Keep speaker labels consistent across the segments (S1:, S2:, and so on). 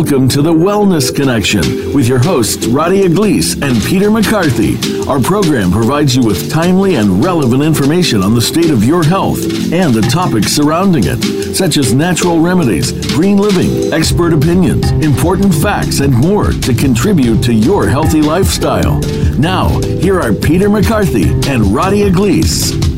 S1: Welcome to the Wellness Connection with your hosts, Radia Gleese and Peter McCarthy. Our program provides you with timely and relevant information on the state of your health and the topics surrounding it, such as natural remedies, green living, expert opinions, important facts, and more to contribute to your healthy lifestyle. Now, here are Peter McCarthy and Radia Gleese.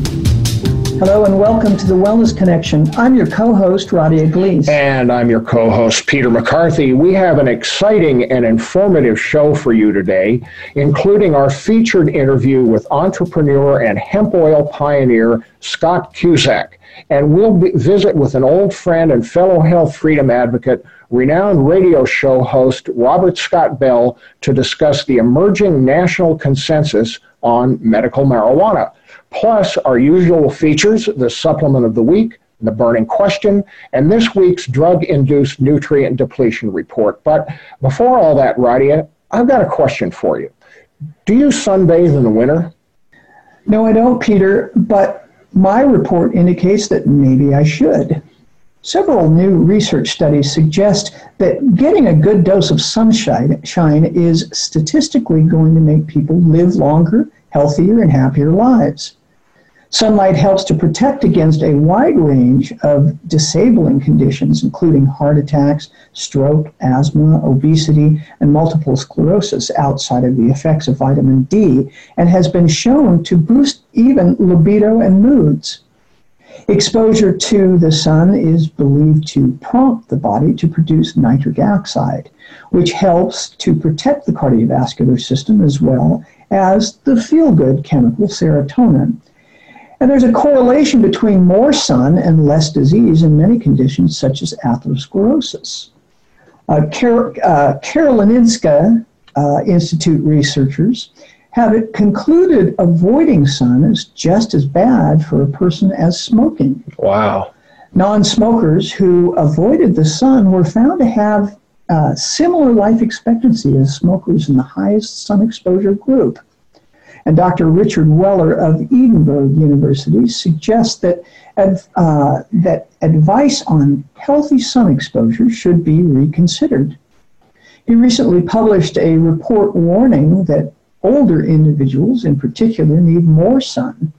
S2: Hello and welcome to the Wellness Connection. I'm your co-host, Radia Gleese.
S3: And I'm your co-host, Peter McCarthy. We have an exciting and informative show for you today, including our featured interview with entrepreneur and hemp oil pioneer, Scott Cusack. And we'll be, visit with an old friend and fellow health freedom advocate, renowned radio show host Robert Scott Bell, to discuss the emerging national consensus on medical marijuana plus our usual features, the supplement of the week, the burning question, and this week's drug induced nutrient depletion report. But before all that, Radia, I've got a question for you. Do you sunbathe in the winter?
S2: No, I don't, Peter, but my report indicates that maybe I should. Several new research studies suggest that getting a good dose of sunshine is statistically going to make people live longer, healthier, and happier lives. Sunlight helps to protect against a wide range of disabling conditions, including heart attacks, stroke, asthma, obesity, and multiple sclerosis outside of the effects of vitamin D, and has been shown to boost even libido and moods. Exposure to the sun is believed to prompt the body to produce nitric oxide, which helps to protect the cardiovascular system as well as the feel good chemical serotonin. And there's a correlation between more sun and less disease in many conditions, such as atherosclerosis. Uh, Kar- uh, Karolinska uh, Institute researchers have it concluded avoiding sun is just as bad for a person as smoking.
S3: Wow.
S2: Non smokers who avoided the sun were found to have uh, similar life expectancy as smokers in the highest sun exposure group. And Dr. Richard Weller of Edinburgh University suggests that, uh, that advice on healthy sun exposure should be reconsidered. He recently published a report warning that older individuals in particular need more sun.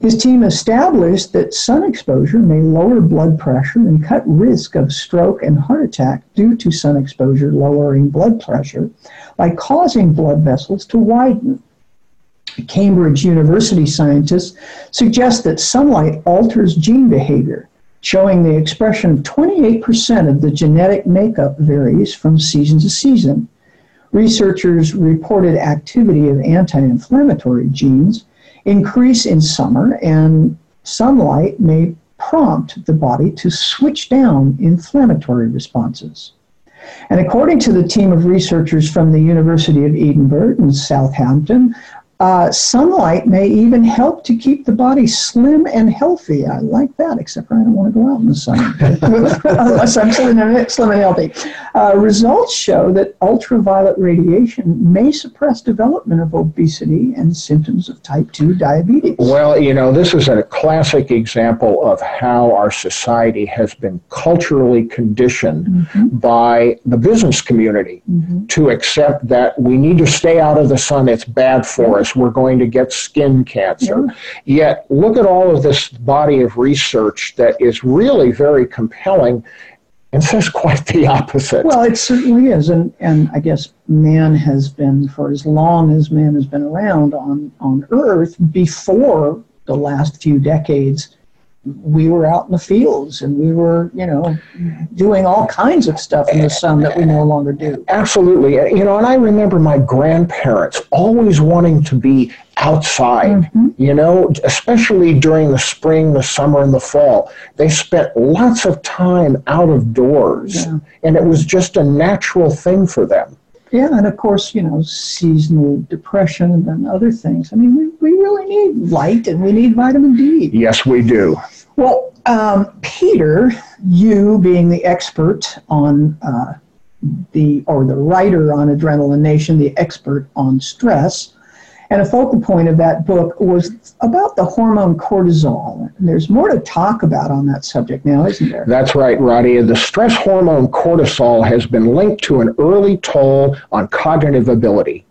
S2: His team established that sun exposure may lower blood pressure and cut risk of stroke and heart attack due to sun exposure lowering blood pressure by causing blood vessels to widen. Cambridge University scientists suggest that sunlight alters gene behavior, showing the expression of 28% of the genetic makeup varies from season to season. Researchers reported activity of anti inflammatory genes increase in summer, and sunlight may prompt the body to switch down inflammatory responses. And according to the team of researchers from the University of Edinburgh and Southampton, uh, sunlight may even help to keep the body slim and healthy. I like that, except for I don't want to go out in the sun unless I'm slim and, slim and healthy. Uh, results show that ultraviolet radiation may suppress development of obesity and symptoms of type 2 diabetes.
S3: Well, you know, this is a classic example of how our society has been culturally conditioned mm-hmm. by the business community mm-hmm. to accept that we need to stay out of the sun, it's bad for us we're going to get skin cancer. Yeah. Yet, look at all of this body of research that is really very compelling and says quite the opposite.
S2: Well, it certainly is. And, and I guess man has been, for as long as man has been around on, on Earth, before the last few decades, we were out in the fields and we were, you know, doing all kinds of stuff in the sun that we no longer do.
S3: Absolutely. You know, and I remember my grandparents always wanting to be outside, mm-hmm. you know, especially during the spring, the summer, and the fall. They spent lots of time out of doors, yeah. and it was just a natural thing for them.
S2: Yeah, and of course, you know, seasonal depression and other things. I mean, we, we really need light and we need vitamin D.
S3: Yes, we do.
S2: Well, um, Peter, you being the expert on uh, the, or the writer on Adrenaline Nation, the expert on stress, And a focal point of that book was about the hormone cortisol. And there's more to talk about on that subject now, isn't there?
S3: That's right, Roddy. The stress hormone cortisol has been linked to an early toll on cognitive ability.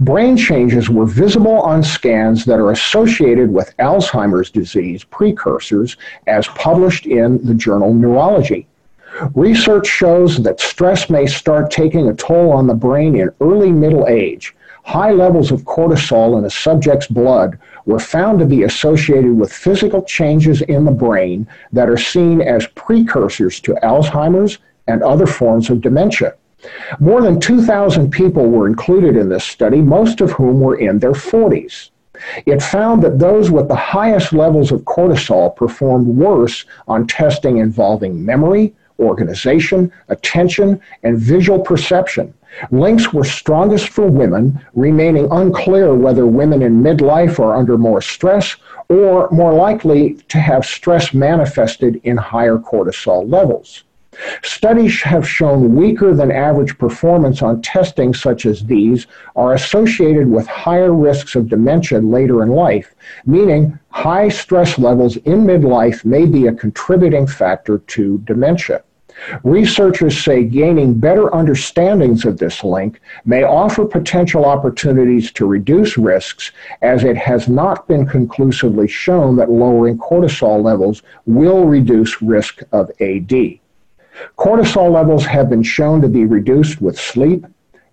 S3: Brain changes were visible on scans that are associated with Alzheimer's disease precursors, as published in the journal Neurology. Research shows that stress may start taking a toll on the brain in early middle age. High levels of cortisol in a subject's blood were found to be associated with physical changes in the brain that are seen as precursors to Alzheimer's and other forms of dementia. More than 2,000 people were included in this study, most of whom were in their 40s. It found that those with the highest levels of cortisol performed worse on testing involving memory, organization, attention, and visual perception. Links were strongest for women, remaining unclear whether women in midlife are under more stress or more likely to have stress manifested in higher cortisol levels. Studies have shown weaker than average performance on testing such as these are associated with higher risks of dementia later in life, meaning high stress levels in midlife may be a contributing factor to dementia. Researchers say gaining better understandings of this link may offer potential opportunities to reduce risks, as it has not been conclusively shown that lowering cortisol levels will reduce risk of AD. Cortisol levels have been shown to be reduced with sleep,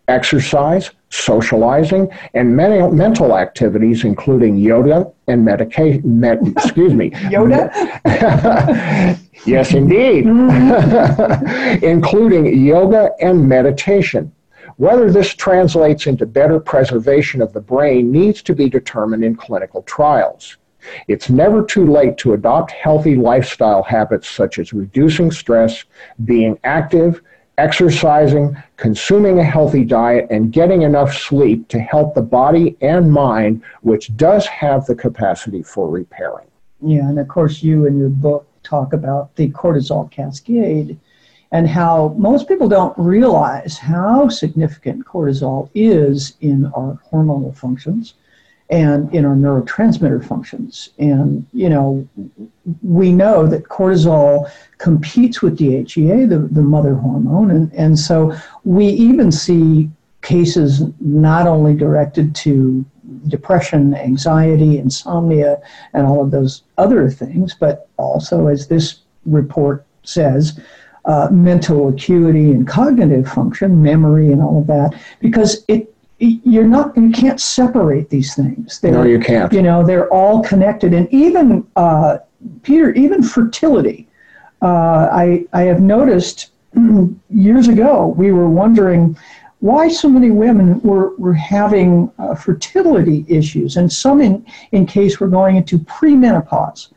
S3: exercise, socializing, and many mental activities, including yoga and medication. Med- excuse me.
S2: yoga?
S3: yes, indeed. Including yoga and meditation. Whether this translates into better preservation of the brain needs to be determined in clinical trials. It's never too late to adopt healthy lifestyle habits such as reducing stress, being active, exercising, consuming a healthy diet, and getting enough sleep to help the body and mind, which does have the capacity for repairing.
S2: Yeah, and of course, you in your book talk about the cortisol cascade and how most people don't realize how significant cortisol is in our hormonal functions and in our neurotransmitter functions. And, you know, we know that cortisol competes with DHEA, the, the mother hormone. And, and so we even see cases not only directed to depression, anxiety, insomnia, and all of those other things, but also, as this report says, uh, mental acuity and cognitive function, memory, and all of that, because it you're not you can't separate these things.
S3: They're, no, you can't.
S2: You know, they're all connected, and even uh, Peter, even fertility. Uh, I I have noticed years ago we were wondering why so many women were, were having uh, fertility issues, and some in, in case were going into premenopause.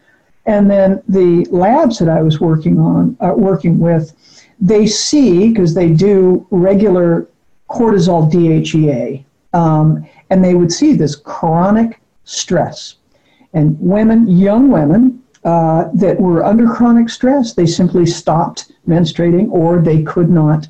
S2: And then the labs that I was working on, uh, working with, they see because they do regular cortisol DHEA, um, and they would see this chronic stress. And women, young women, uh, that were under chronic stress, they simply stopped menstruating or they could not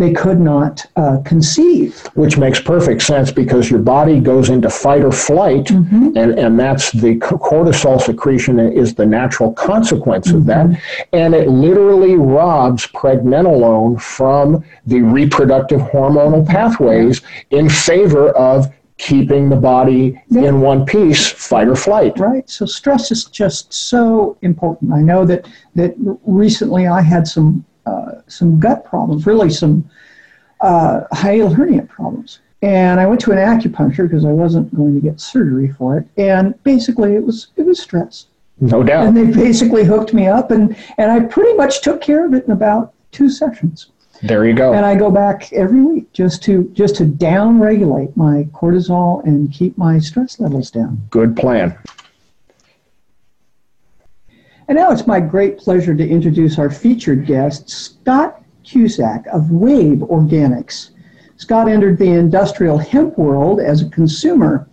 S2: they could not uh, conceive.
S3: Which makes perfect sense because your body goes into fight or flight, mm-hmm. and, and that's the cortisol secretion is the natural consequence mm-hmm. of that. Mm-hmm. And it literally robs pregnenolone from the reproductive hormonal pathways in favor of keeping the body yeah. in one piece, fight or flight.
S2: Right. So stress is just so important. I know that that recently I had some uh, some gut problems, really some uh, hiatal hernia problems. And I went to an acupuncture because I wasn't going to get surgery for it. And basically, it was it was stress.
S3: No doubt.
S2: And they basically hooked me up, and and I pretty much took care of it in about two sessions.
S3: There you go.
S2: And I go back every week just to just to down regulate my cortisol and keep my stress levels down.
S3: Good plan.
S2: And now it's my great pleasure to introduce our featured guest, Scott Cusack of WAAYB Organics. Scott entered the industrial hemp world as a consumer.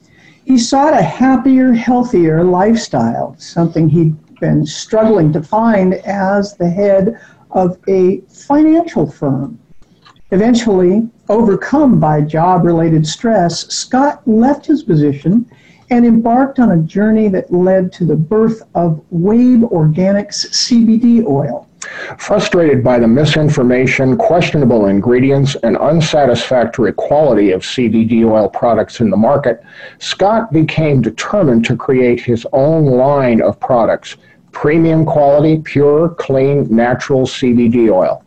S2: He sought a happier, healthier lifestyle, something he'd been struggling to find as the head of a financial firm. Eventually, overcome by job related stress, Scott left his position and embarked on a journey that led to the birth of WAAYB Organics CBD oil.
S3: Frustrated by the misinformation, questionable ingredients, and unsatisfactory quality of CBD oil products in the market, Scott became determined to create his own line of products premium quality, pure, clean, natural CBD oil.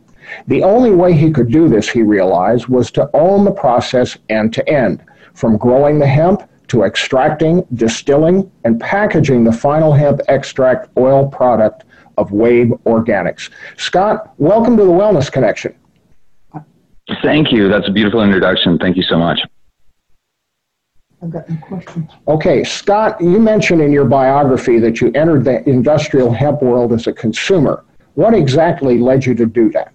S3: The only way he could do this, he realized, was to own the process end to end, from growing the hemp to extracting, distilling, and packaging the final hemp extract oil product of WAAYB Organics. Scott, welcome to the Wellness Connection.
S4: Thank you. That's a beautiful introduction. Thank you so much.
S2: I've got no questions.
S3: Okay, Scott, you mentioned in your biography that you entered the industrial hemp world as a consumer. What exactly led you to do that?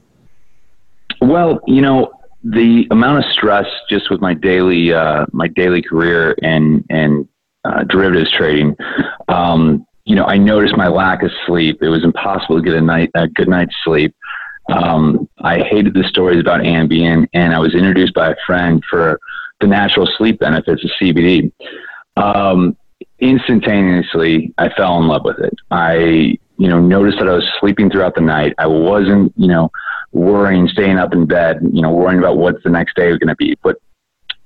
S4: Well, you know, the amount of stress just with my daily uh, my daily career and and uh, derivatives trading, um, you know, I noticed my lack of sleep. It was impossible to get a night a good night's sleep. Um, I hated the stories about Ambien, and I was introduced by a friend for the natural sleep benefits of CBD. Um, instantaneously, I fell in love with it. I, you know, noticed that I was sleeping throughout the night. I wasn't, you know, worrying, staying up in bed, you know, worrying about what's the next day going to be. But,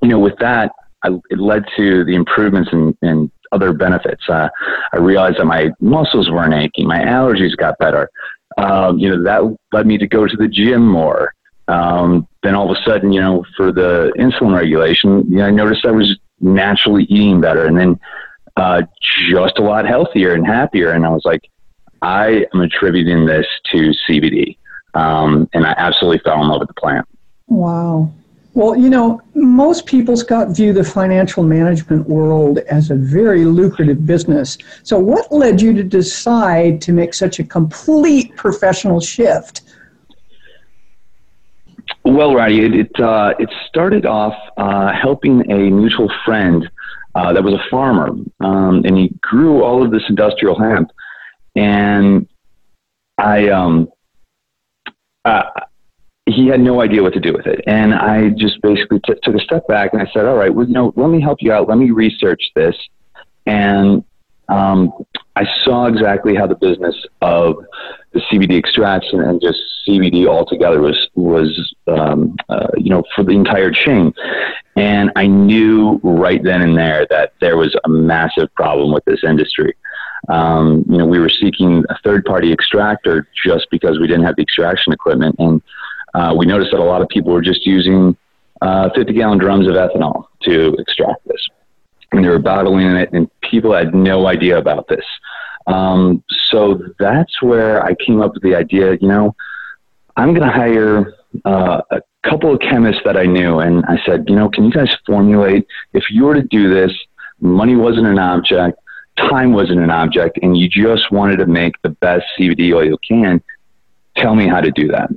S4: you know, with that, I, it led to the improvements in, in other benefits. Uh, I realized that my muscles weren't aching, my allergies got better. Um, you know, that led me to go to the gym more. Um, then all of a sudden, you know, for the insulin regulation, you know, I noticed I was naturally eating better and then uh, just a lot healthier and happier. And I was like, I am attributing this to CBD. Um, and I absolutely fell in love with the plant.
S2: Wow. Well, you know, most people, Scott, view the financial management world as a very lucrative business. So, what led you to decide to make such a complete professional shift?
S4: Well, Roddy, it it, uh, it started off uh, helping a mutual friend uh, that was a farmer, um, and he grew all of this industrial hemp, and I um, uh, he had no idea what to do with it. And I just basically t- took a step back and I said, all right, well, you know, let me help you out. Let me research this. And um, I saw exactly how the business of the CBD extraction and just CBD altogether was was um, uh, you know for the entire chain, and I knew right then and there that there was a massive problem with this industry. Um, you know, we were seeking a third party extractor just because we didn't have the extraction equipment, and uh, we noticed that a lot of people were just using uh, 50 gallon drums of ethanol to extract this. And they were bottling it, and people had no idea about this. Um, so that's where I came up with the idea you know, I'm going to hire uh, a couple of chemists that I knew. And I said, you know, can you guys formulate, if you were to do this, money wasn't an object, time wasn't an object, and you just wanted to make the best CBD oil you can, tell me how to do that.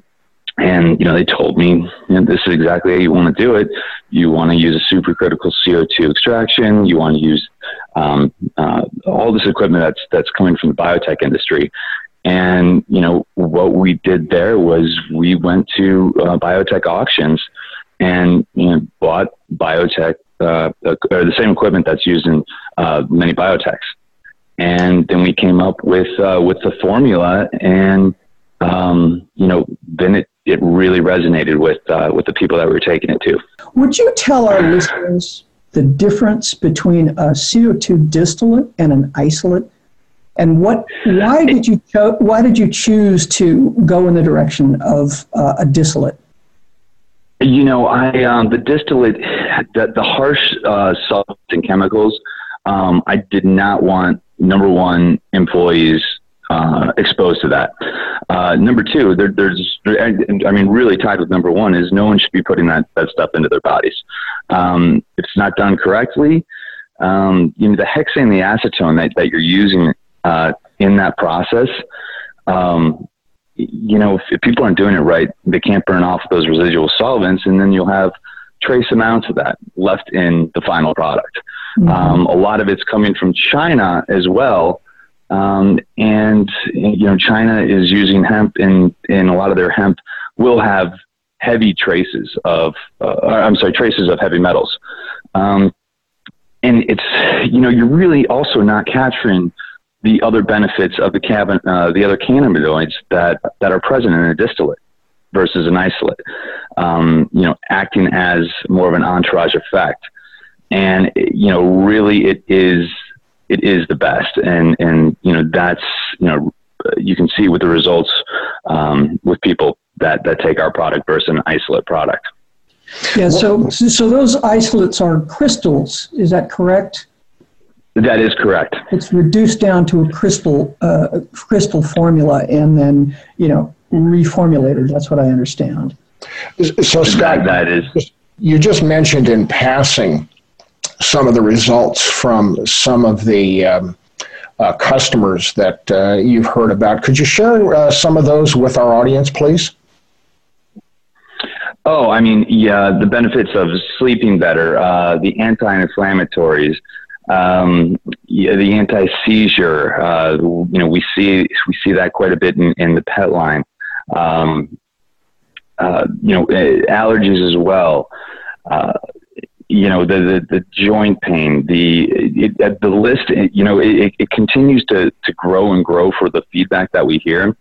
S4: And, you know, they told me, you know, this is exactly how you want to do it. You want to use a supercritical CO2 extraction. You want to use um, uh, all this equipment that's, that's coming from the biotech industry. And, you know, what we did there was we went to uh, biotech auctions and, you know, bought biotech, uh, or the same equipment that's used in uh, many biotechs. And then we came up with, uh, with the formula and, um, you know, then it it really resonated with uh, with the people that we were taking it to.
S2: Would you tell our listeners the difference between a CO2 distillate and an isolate? And what? Why did you cho- Why did you choose to go in the direction of uh, a distillate?
S4: You know, I um, the distillate, the, the harsh uh, salts and chemicals. Um, I did not want number one employees uh, exposed to that. Uh, number two, there, there's, I mean, really tied with number one is no one should be putting that, that stuff into their bodies. Um, if it's not done correctly, um, you know, the hexane, the acetone that, that you're using uh, in that process, um, you know, if, if people aren't doing it right, they can't burn off those residual solvents, and then you'll have trace amounts of that left in the final product. Mm-hmm. Um, a lot of it's coming from China as well um, and you know, China is using hemp, and in a lot of their hemp will have heavy traces of, uh, I'm sorry, traces of heavy metals. Um, and it's, you know, you're really also not capturing the other benefits of the cabin, uh, the other cannabinoids that, that are present in a distillate versus an isolate, um, you know, acting as more of an entourage effect. And, you know, really it is, it is the best. And, and, you know, that's, you know, you can see with the results um, with people that, that take our product versus an isolate product.
S2: Yeah, so, so those isolates are crystals, is that correct?
S4: That is correct.
S2: It's reduced down to a crystal, uh, crystal formula and then, you know, reformulated. That's what I understand.
S3: So, Scott, that is. You just mentioned in passing some of the results from some of the um, uh, customers that uh, you've heard about. Could you share uh, some of those with our audience, please?
S4: Oh, I mean, yeah, the benefits of sleeping better, uh, the anti-inflammatories, um, yeah, the anti-seizure. Uh, you know, we see we see that quite a bit in, in the pet line. Um, uh, you know, allergies as well you know the, the, the joint pain the it, the list you know it, it continues to to grow and grow for the feedback that we hear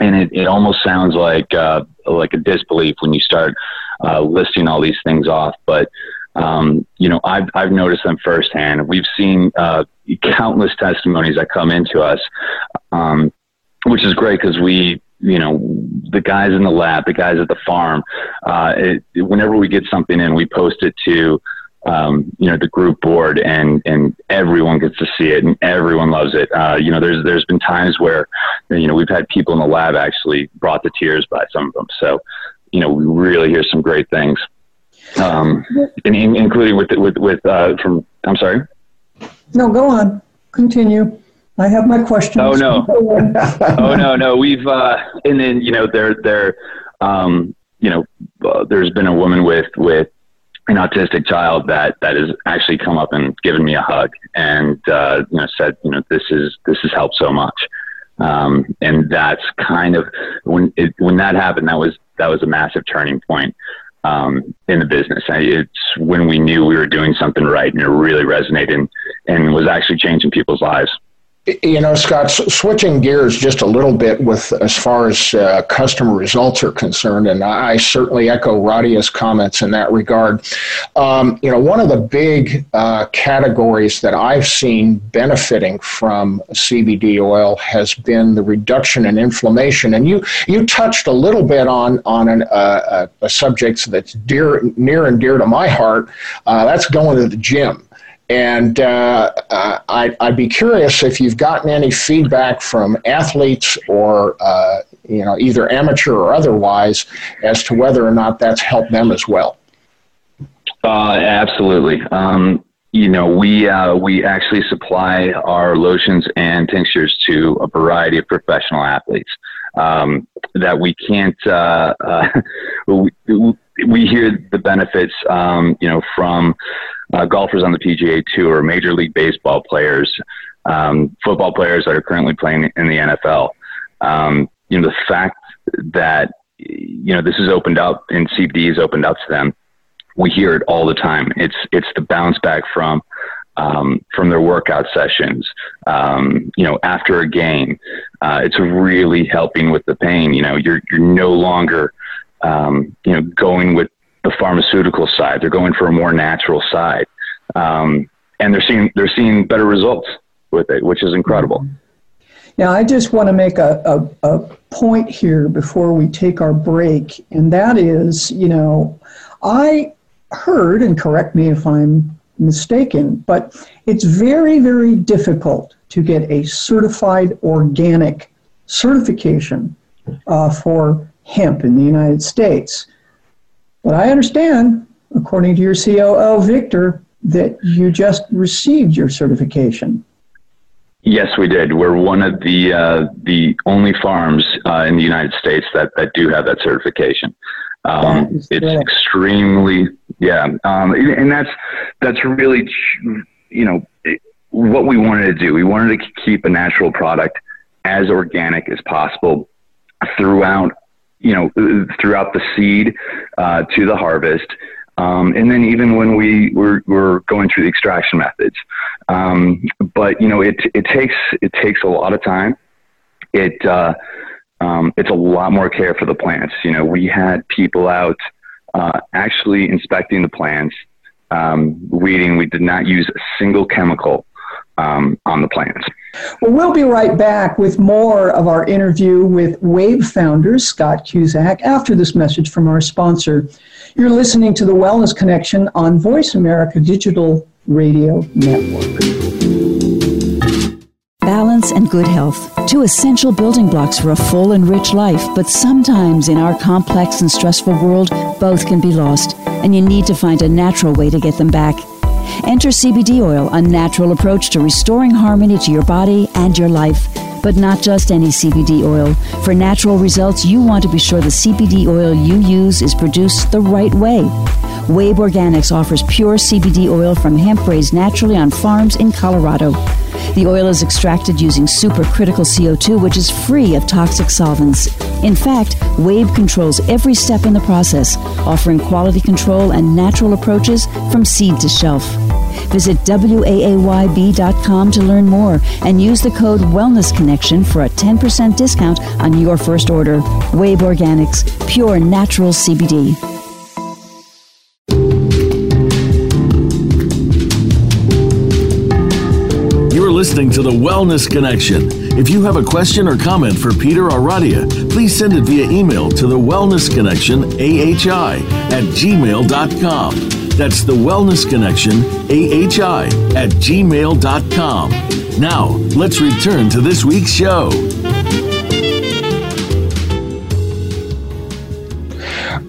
S4: and it, it almost sounds like uh, like a disbelief when you start uh, listing all these things off but um, you know I've, I've noticed them firsthand we've seen uh, countless testimonies that come into us um, which is great because we you know, the guys in the lab, the guys at the farm. Uh, it, whenever we get something in, we post it to, um, you know, the group board, and and everyone gets to see it, and everyone loves it. Uh, you know, there's there's been times where, you know, we've had people in the lab actually brought the tears by some of them. So, you know, we really hear some great things, um, and, including with with with uh, from. I'm sorry.
S2: No, go on. Continue. I have my questions.
S4: Oh no! oh no! No, we've uh, and then you know there there um, you know uh, there's been a woman with with an autistic child that that has actually come up and given me a hug and uh, you know said you know this is this has helped so much. Um, and that's kind of when it, when that happened. That was that was a massive turning point um, in the business. It's when we knew we were doing something right and it really resonated and was actually changing people's lives.
S3: You know, Scott, switching gears just a little bit with as far as uh, customer results are concerned, and I certainly echo Radia's comments in that regard. Um, you know, one of the big uh, categories that I've seen benefiting from CBD oil has been the reduction in inflammation, and you you touched a little bit on on an, uh, a subject that's dear near and dear to my heart. Uh, that's going to the gym. And uh, uh, I'd, I'd, be curious if you've gotten any feedback from athletes or, uh, you know, either amateur or otherwise as to whether or not that's helped them as well.
S4: Uh, absolutely. Um, you know, we, uh, we actually supply our lotions and tinctures to a variety of professional athletes um, that we can't, uh, we, we hear the benefits, um, you know, from uh, golfers on the PGA Tour, or Major League Baseball players, um, football players that are currently playing in the NFL. Um, you know, the fact that you know this is opened up and CBD is opened up to them, we hear it all the time. It's it's the bounce back from um, from their workout sessions. Um, you know, after a game, uh, it's really helping with the pain. You know, you're you're no longer um, you know going with the pharmaceutical side. They're going for a more natural side, um, and they're seeing they're seeing better results with it, which is incredible.
S2: Now, I just want to make a, a, a point here before we take our break, and that is, you know, I heard, and correct me if I'm mistaken, but it's very, very difficult to get a certified organic certification uh, for hemp in the United States. But I understand, according to your COO, Victor, that you just received your certification.
S4: Yes, we did. We're one of the uh, the only farms uh, in the United States that, that do have that certification. Um, it's extremely yeah, um, and that's that's really you know what we wanted to do. We wanted to keep a natural product as organic as possible throughout you know, throughout the seed uh, to the harvest. Um, and then even when we were, were going through the extraction methods, um, but you know, it, it takes, it takes a lot of time. It, uh, um, it's a lot more care for the plants. You know, we had people out, uh, actually inspecting the plants, um, weeding. We did not use a single chemical, um, on the plants.
S2: Well, we'll be right back with more of our interview with WAAYB founder Scott Cusack after this message from our sponsor. You're listening to the Wellness Connection on Voice America Digital Radio Network.
S5: Balance and good health, two essential building blocks for a full and rich life, but sometimes in our complex and stressful world, both can be lost, and you need to find a natural way to get them back. Enter CBD oil, a natural approach to restoring harmony to your body and your life. But not just any CBD oil. For natural results, you want to be sure the CBD oil you use is produced the right way. WAAYB Organics offers pure CBD oil from hemp raised naturally on farms in Colorado. The oil is extracted using supercritical CO2, which is free of toxic solvents. In fact, WAAYB controls every step in the process, offering quality control and natural approaches from seed to shelf. Visit WAAYB.com to learn more and use the code Wellness Connection for a 10% discount on your first order. WAAYB Organics, pure natural CBD.
S1: You're listening to The Wellness Connection. If you have a question or comment for Peter or Radia, please send it via email to The Wellness Connection, AHI, at gmail.com. That's The Wellness Connection, AHI, at gmail.com. Now, let's return to this week's show.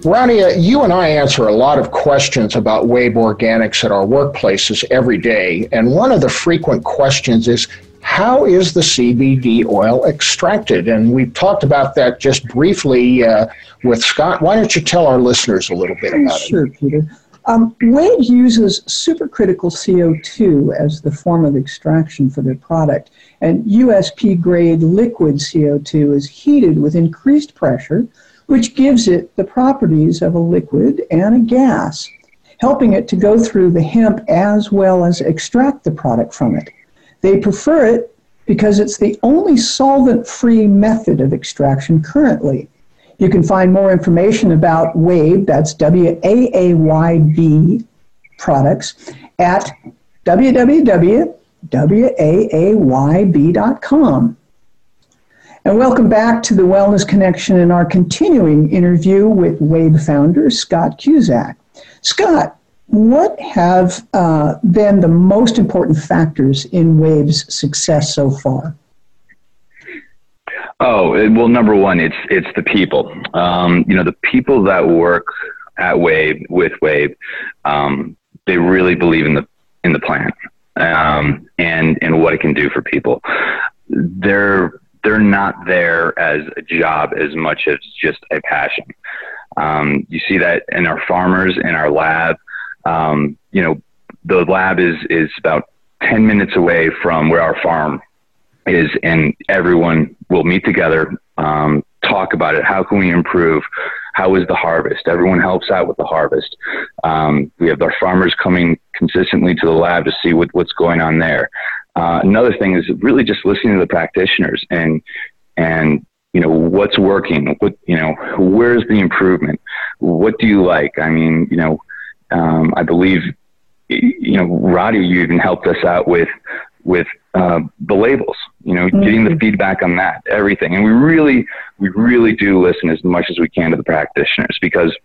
S3: Radia, you and I answer a lot of questions about WAAYB Organics at our workplaces every day. And one of the frequent questions is how is the CBD oil extracted? And we've talked about that just briefly uh, with Scott. Why don't you tell our listeners a little bit about
S2: sure, it? Sure, Peter. Um, WAAYB uses supercritical CO2 as the form of extraction for their product, and USP grade liquid CO2 is heated with increased pressure which gives it the properties of a liquid and a gas, helping it to go through the hemp as well as extract the product from it. They prefer it because it's the only solvent free method of extraction currently. You can find more information about WAAYB, that's W A A Y B products, at www.waayb.com. And welcome back to the Wellness Connection and our continuing interview with WAAYB founder Scott Cusack. Scott, what have uh, been the most important factors in WAAYB's success so far?
S4: Oh well, number one, it's it's the people. Um, you know, the people that work at WAAYB with WAAYB, um, they really believe in the in the plant um, and and what it can do for people. They're they're not there as a job as much as just a passion. Um, you see that in our farmers in our lab. Um, you know, the lab is is about ten minutes away from where our farm is, and everyone will meet together, um, talk about it. How can we improve? How is the harvest? Everyone helps out with the harvest. Um, we have our farmers coming consistently to the lab to see what, what's going on there. Uh, another thing is really just listening to the practitioners and and you know what's working, what you know where's the improvement, what do you like? I mean, you know, um, I believe you know, Roddy, you even helped us out with with uh, the labels. You know, mm-hmm. getting the feedback on that, everything, and we really we really do listen as much as we can to the practitioners because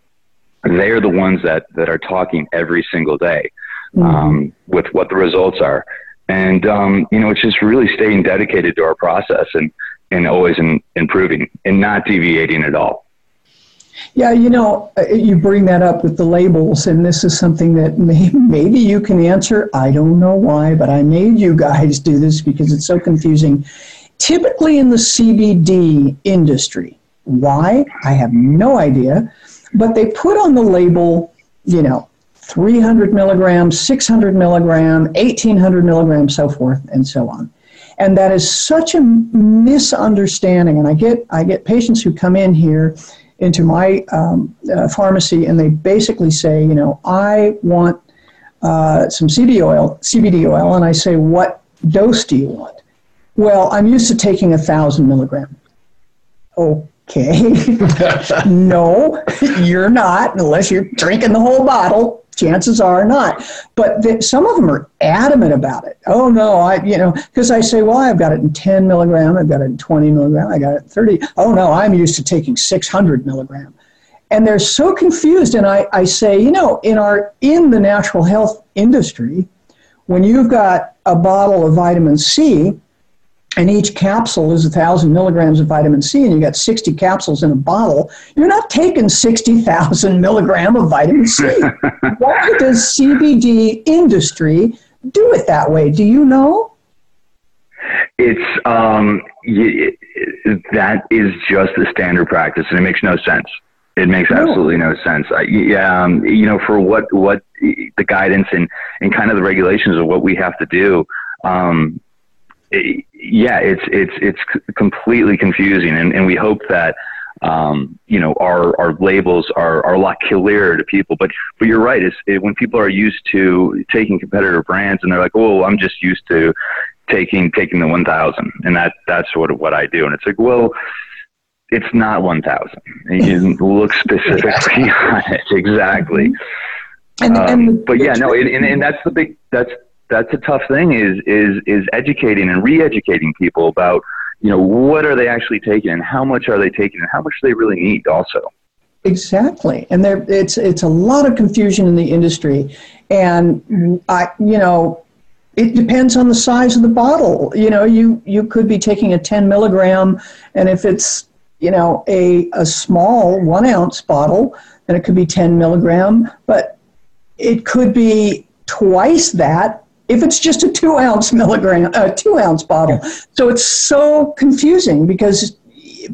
S4: they are the ones that that are talking every single day mm-hmm. um, with what the results are and um, you know it's just really staying dedicated to our process and and always in, improving and not deviating at all
S2: yeah you know uh, you bring that up with the labels and this is something that may, maybe you can answer i don't know why but i made you guys do this because it's so confusing typically in the cbd industry why i have no idea but they put on the label you know 300 milligrams, 600 milligram, 1800 milligrams, so forth and so on. And that is such a misunderstanding. And I get, I get patients who come in here into my um, uh, pharmacy and they basically say, you know, I want uh, some CBD oil, CBD oil, and I say, what dose do you want? Well, I'm used to taking a thousand milligram. Okay. no, you're not, unless you're drinking the whole bottle chances are not. But the, some of them are adamant about it. Oh no, I you know because I say, well, I've got it in 10 milligram, I've got it in 20 milligram, I got it in 30. Oh no, I'm used to taking 600 milligram. And they're so confused. And I, I say, you know, in our in the natural health industry, when you've got a bottle of vitamin C and each capsule is 1,000 milligrams of vitamin C, and you got 60 capsules in a bottle, you're not taking 60,000 milligram of vitamin C. Why does CBD industry do it that way? Do you know?
S4: It's um, that is just the standard practice, and it makes no sense. It makes absolutely no sense. I, yeah, um, you know, for what what the guidance and and kind of the regulations of what we have to do. Um, yeah, it's it's it's completely confusing, and, and we hope that um, you know our our labels are, are a lot clearer to people. But but you're right. Is it, when people are used to taking competitor brands and they're like, oh, I'm just used to taking taking the 1,000, and that that's sort of what I do. And it's like, well, it's not 1,000. You look specifically on it exactly. And, um, and but yeah, no, and, and, and that's the big that's that's a tough thing is is is educating and re-educating people about you know what are they actually taking and how much are they taking and how much do they really need also.
S2: Exactly. And there it's it's a lot of confusion in the industry. And i you know it depends on the size of the bottle. You know you you could be taking a 10 milligram and if it's you know a a small one ounce bottle then it could be 10 milligram. But it could be twice that if it's just a two ounce milligram, a two ounce bottle. So it's so confusing because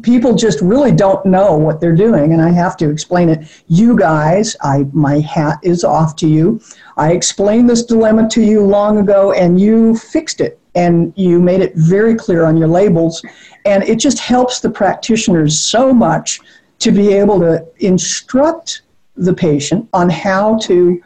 S2: people just really don't know what they're doing, and I have to explain it. You guys, I my hat is off to you. I explained this dilemma to you long ago, and you fixed it, and you made it very clear on your labels, and it just helps the practitioners so much to be able to instruct the patient on how to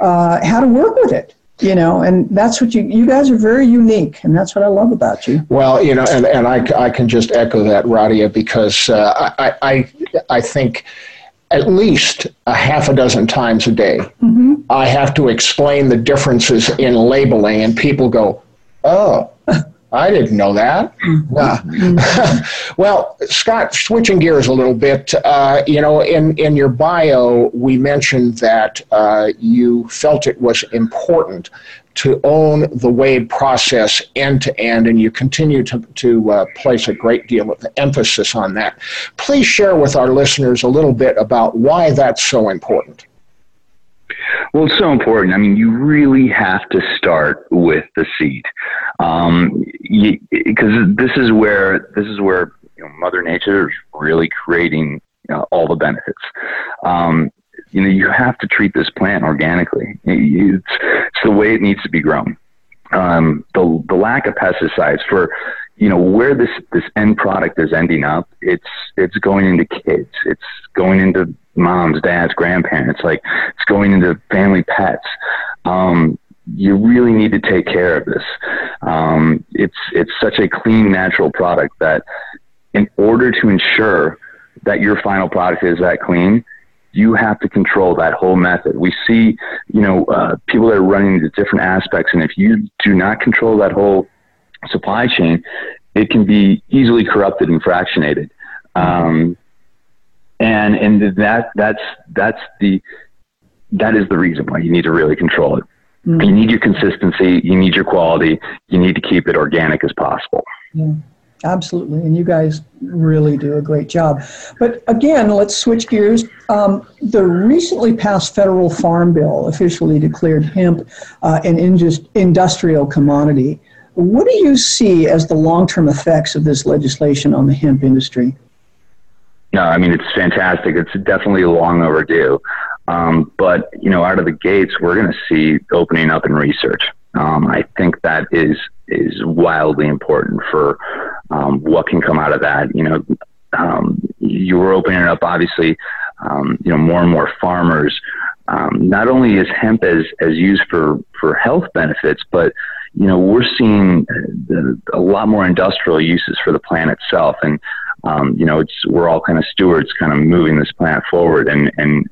S2: uh, how to work with it you know and that's what you you guys are very unique and that's what i love about you
S3: well you know and, and I, I can just echo that radia because uh, I, I i think at least a half a dozen times a day mm-hmm. i have to explain the differences in labeling and people go oh I didn't know that. Mm-hmm. well, Scott, switching gears a little bit, uh, you know, in, in your bio, we mentioned that uh, you felt it was important to own the WAAYB process end to end, and you continue to, to uh, place a great deal of emphasis on that. Please share with our listeners a little bit about why that's so important.
S4: Well, it's so important. I mean, you really have to start with the seed, um, because this is where this is where you know, Mother Nature is really creating you know, all the benefits. Um, you know, you have to treat this plant organically. It's, it's the way it needs to be grown. Um, the the lack of pesticides for you know where this this end product is ending up it's it's going into kids it's going into moms dads grandparents like it's going into family pets um, you really need to take care of this um, it's it's such a clean natural product that in order to ensure that your final product is that clean you have to control that whole method. We see, you know, uh, people that are running into different aspects, and if you do not control that whole supply chain, it can be easily corrupted and fractionated. Um, and and that that's that's the that is the reason why you need to really control it. Mm-hmm. You need your consistency, you need your quality, you need to keep it organic as possible.
S2: Yeah, absolutely. And you guys really do a great job. But again, let's switch gears. Um, the recently passed federal farm bill officially declared hemp uh, an industrial commodity. What do you see as the long term effects of this legislation on the hemp industry?
S4: No, I mean, it's fantastic. It's definitely long overdue. Um, but, you know, out of the gates, we're going to see opening up in research. Um, I think that is is wildly important for um, what can come out of that. You know, um, you were opening up, obviously, um, you know, more and more farmers. Um, not only is hemp as, as used for, for health benefits, but you know we're seeing the, a lot more industrial uses for the plant itself, and um, you know it's we're all kind of stewards, kind of moving this plant forward, and and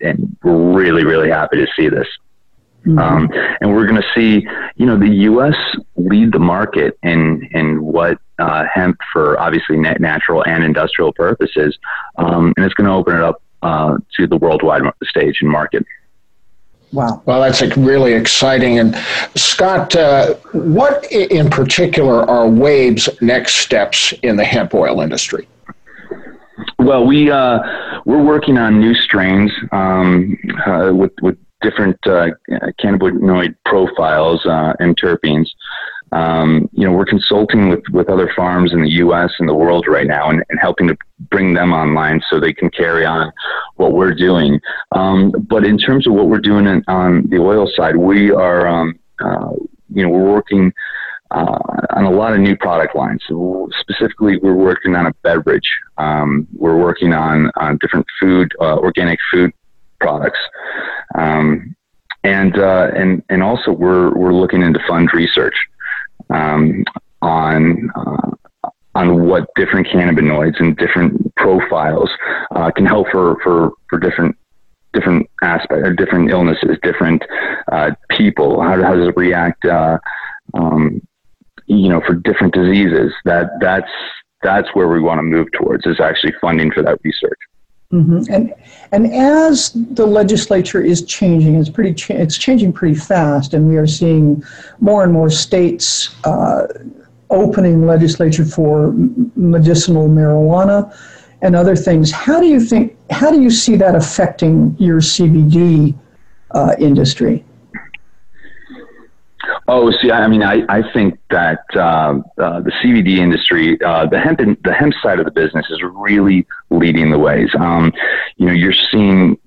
S4: and we're really really happy to see this. Mm-hmm. Um, and we're going to see, you know, the U.S. lead the market in in what uh, hemp for obviously net natural and industrial purposes, um, and it's going to open it up uh, to the worldwide stage and market.
S2: Wow.
S3: Well, that's really exciting. And Scott, uh, what in particular are WAAYB's next steps in the hemp oil industry?
S4: Well, we uh, we're working on new strains um, uh, with with different uh, cannabinoid profiles uh, and terpenes. Um, you know, we're consulting with, with other farms in the U.S. and the world right now, and, and helping to bring them online so they can carry on what we're doing. Um, but in terms of what we're doing in, on the oil side, we are, um, uh, you know, we're working uh, on a lot of new product lines. Specifically, we're working on a beverage. Um, we're working on on different food, uh, organic food products. Um, and uh, and and also we're we're looking into fund research um, on uh, on what different cannabinoids and different profiles uh, can help for, for, for different different aspects or different illnesses, different uh, people. How, how does it react? Uh, um, you know, for different diseases. That that's that's where we want to move towards is actually funding for that research.
S2: Mm-hmm. And and as the legislature is changing, it's pretty cha- it's changing pretty fast, and we are seeing more and more states uh, opening legislature for medicinal marijuana and other things. How do you think? How do you see that affecting your CBD uh, industry?
S4: Oh, see, I mean, I, I think that uh, uh, the CBD industry, uh, the hemp, the hemp side of the business is really leading the ways. Um, you know, you're seeing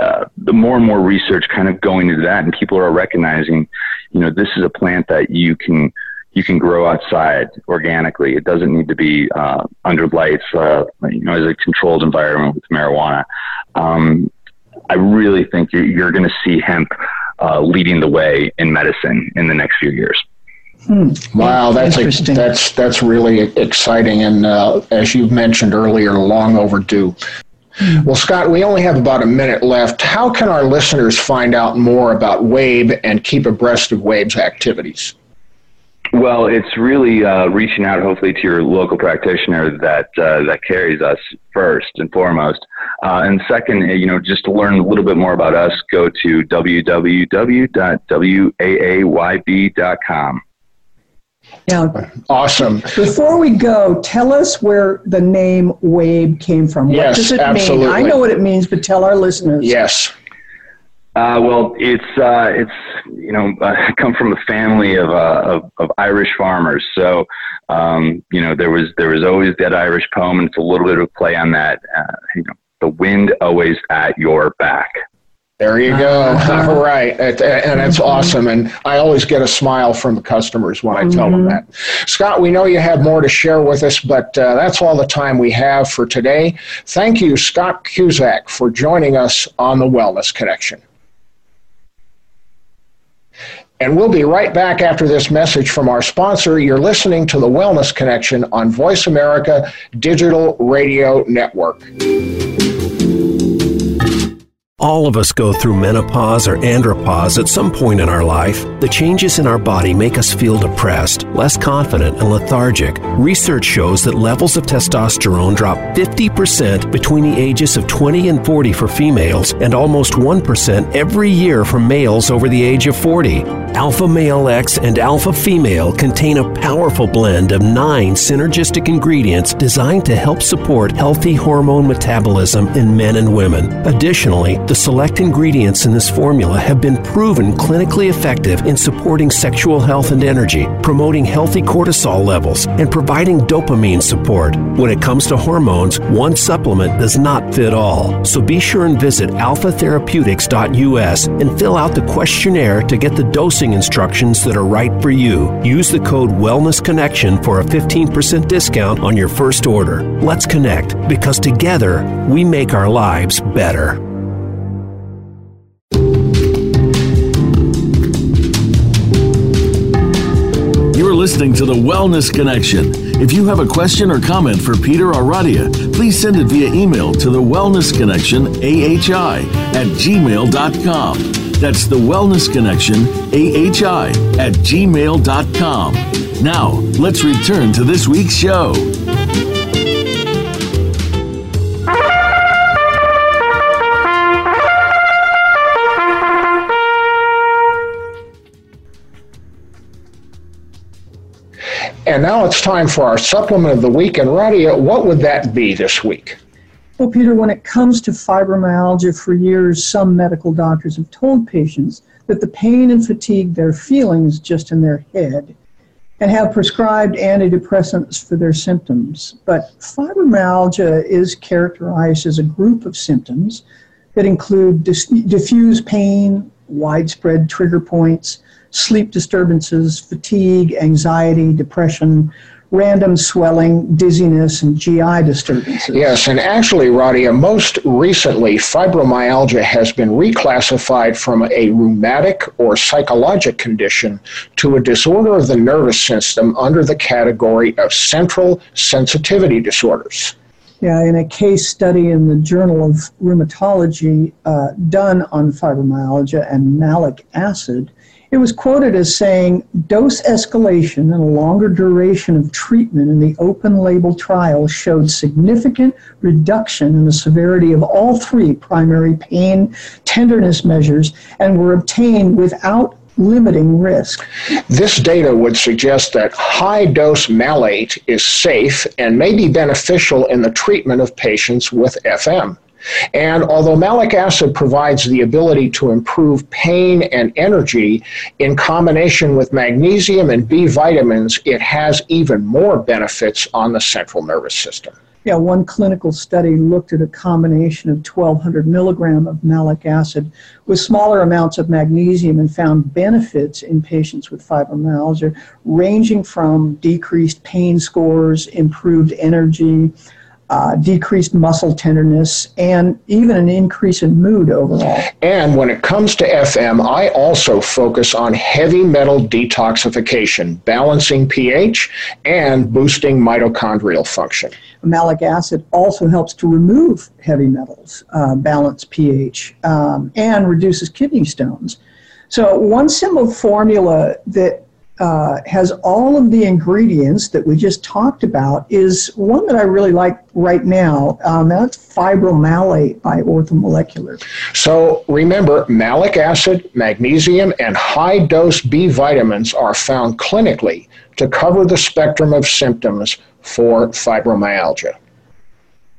S4: uh, the more and more research kind of going into that, and people are recognizing, you know, this is a plant that you can you can grow outside organically. It doesn't need to be uh, under lights, uh, you know, as a controlled environment with marijuana. Um, I really think you're, you're going to see hemp uh, leading the way in medicine in the next few years.
S3: Hmm. Wow, that's a, that's that's really exciting, and uh, as you mentioned earlier, long overdue. Hmm. Well, Scott, we only have about a minute left. How can our listeners find out more about WAAYB and keep abreast of WAAYB's activities?
S4: Well, it's really uh, reaching out, hopefully, to your local practitioner that uh, that carries us first and foremost. Uh, and second, you know, just to learn a little bit more about us, go to www.waayb.com.
S2: Now,
S3: awesome.
S2: Before we go, tell us where the name WAAYB came from.
S3: Yes,
S2: what does it
S3: absolutely.
S2: mean? I know what it means, but tell our listeners.
S3: Yes.
S4: Uh, well, it's uh, it's you know I come from a family of, uh, of, of Irish farmers, so um, you know there was there was always that Irish poem, and it's a little bit of play on that. Uh, you know, the wind always at your back.
S3: There you go. Uh-huh. All right. And that's awesome. And I always get a smile from the customers when I tell mm-hmm. them that. Scott, we know you have more to share with us, but uh, that's all the time we have for today. Thank you, Scott Cusack, for joining us on the Wellness Connection. And we'll be right back after this message from our sponsor. You're listening to the Wellness Connection on Voice America Digital Radio Network.
S6: All of us go through menopause or andropause at some point in our life. The changes in our body make us feel depressed, less confident, and lethargic. Research shows that levels of testosterone drop 50% between the ages of 20 and 40 for females and almost 1% every year for males over the age of 40. Alpha Male X and Alpha Female contain a powerful blend of nine synergistic ingredients designed to help support healthy hormone metabolism in men and women. Additionally, The select ingredients in this formula have been proven clinically effective in supporting sexual health and energy, promoting healthy cortisol levels, and providing dopamine support. When it comes to hormones, one supplement does not fit all. So be sure and visit alphatherapeutics.us and fill out the questionnaire to get the dosing instructions that are right for you. Use the code Wellness Connection for a 15% discount on your first order. Let's connect because together we make our lives better.
S1: Listening to the Wellness Connection. If you have a question or comment for Peter or Radia, please send it via email to the Wellness Connection AHI at gmail.com. That's the Wellness Connection AHI at gmail.com. Now, let's return to this week's show.
S3: And now it's time for our supplement of the week. And Radia, what would that be this week?
S2: Well, Peter, when it comes to fibromyalgia, for years, some medical doctors have told patients that the pain and fatigue they're feeling is just in their head and have prescribed antidepressants for their symptoms. But fibromyalgia is characterized as a group of symptoms that include diffuse pain, widespread trigger points, sleep disturbances, fatigue, anxiety, depression, random swelling, dizziness, and GI disturbances.
S3: Yes, and actually, Radia, most recently, fibromyalgia has been reclassified from a rheumatic or psychologic condition to a disorder of the nervous system under the category of central sensitivity disorders.
S2: Yeah, in a case study in the Journal of Rheumatology uh, done on fibromyalgia and malic acid, it was quoted as saying dose escalation and a longer duration of treatment in the open label trial showed significant reduction in the severity of all three primary pain tenderness measures and were obtained without limiting risk.
S3: This data would suggest that high dose malate is safe and may be beneficial in the treatment of patients with FM. And although malic acid provides the ability to improve pain and energy in combination with magnesium and B vitamins, it has even more benefits on the central nervous system.
S2: Yeah, one clinical study looked at a combination of 1200 milligram of malic acid with smaller amounts of magnesium and found benefits in patients with fibromyalgia, ranging from decreased pain scores, improved energy, uh, decreased muscle tenderness, and even an increase in mood overall.
S3: And when it comes to FM, I also focus on heavy metal detoxification, balancing pH, and boosting mitochondrial function.
S2: Malic acid also helps to remove heavy metals, uh, balance pH, um, and reduces kidney stones. So, one simple formula that uh, has all of the ingredients that we just talked about is one that I really like right now. Um, that's fibromalate by Orthomolecular.
S3: So remember, malic acid, magnesium, and high dose B vitamins are found clinically to cover the spectrum of symptoms for fibromyalgia.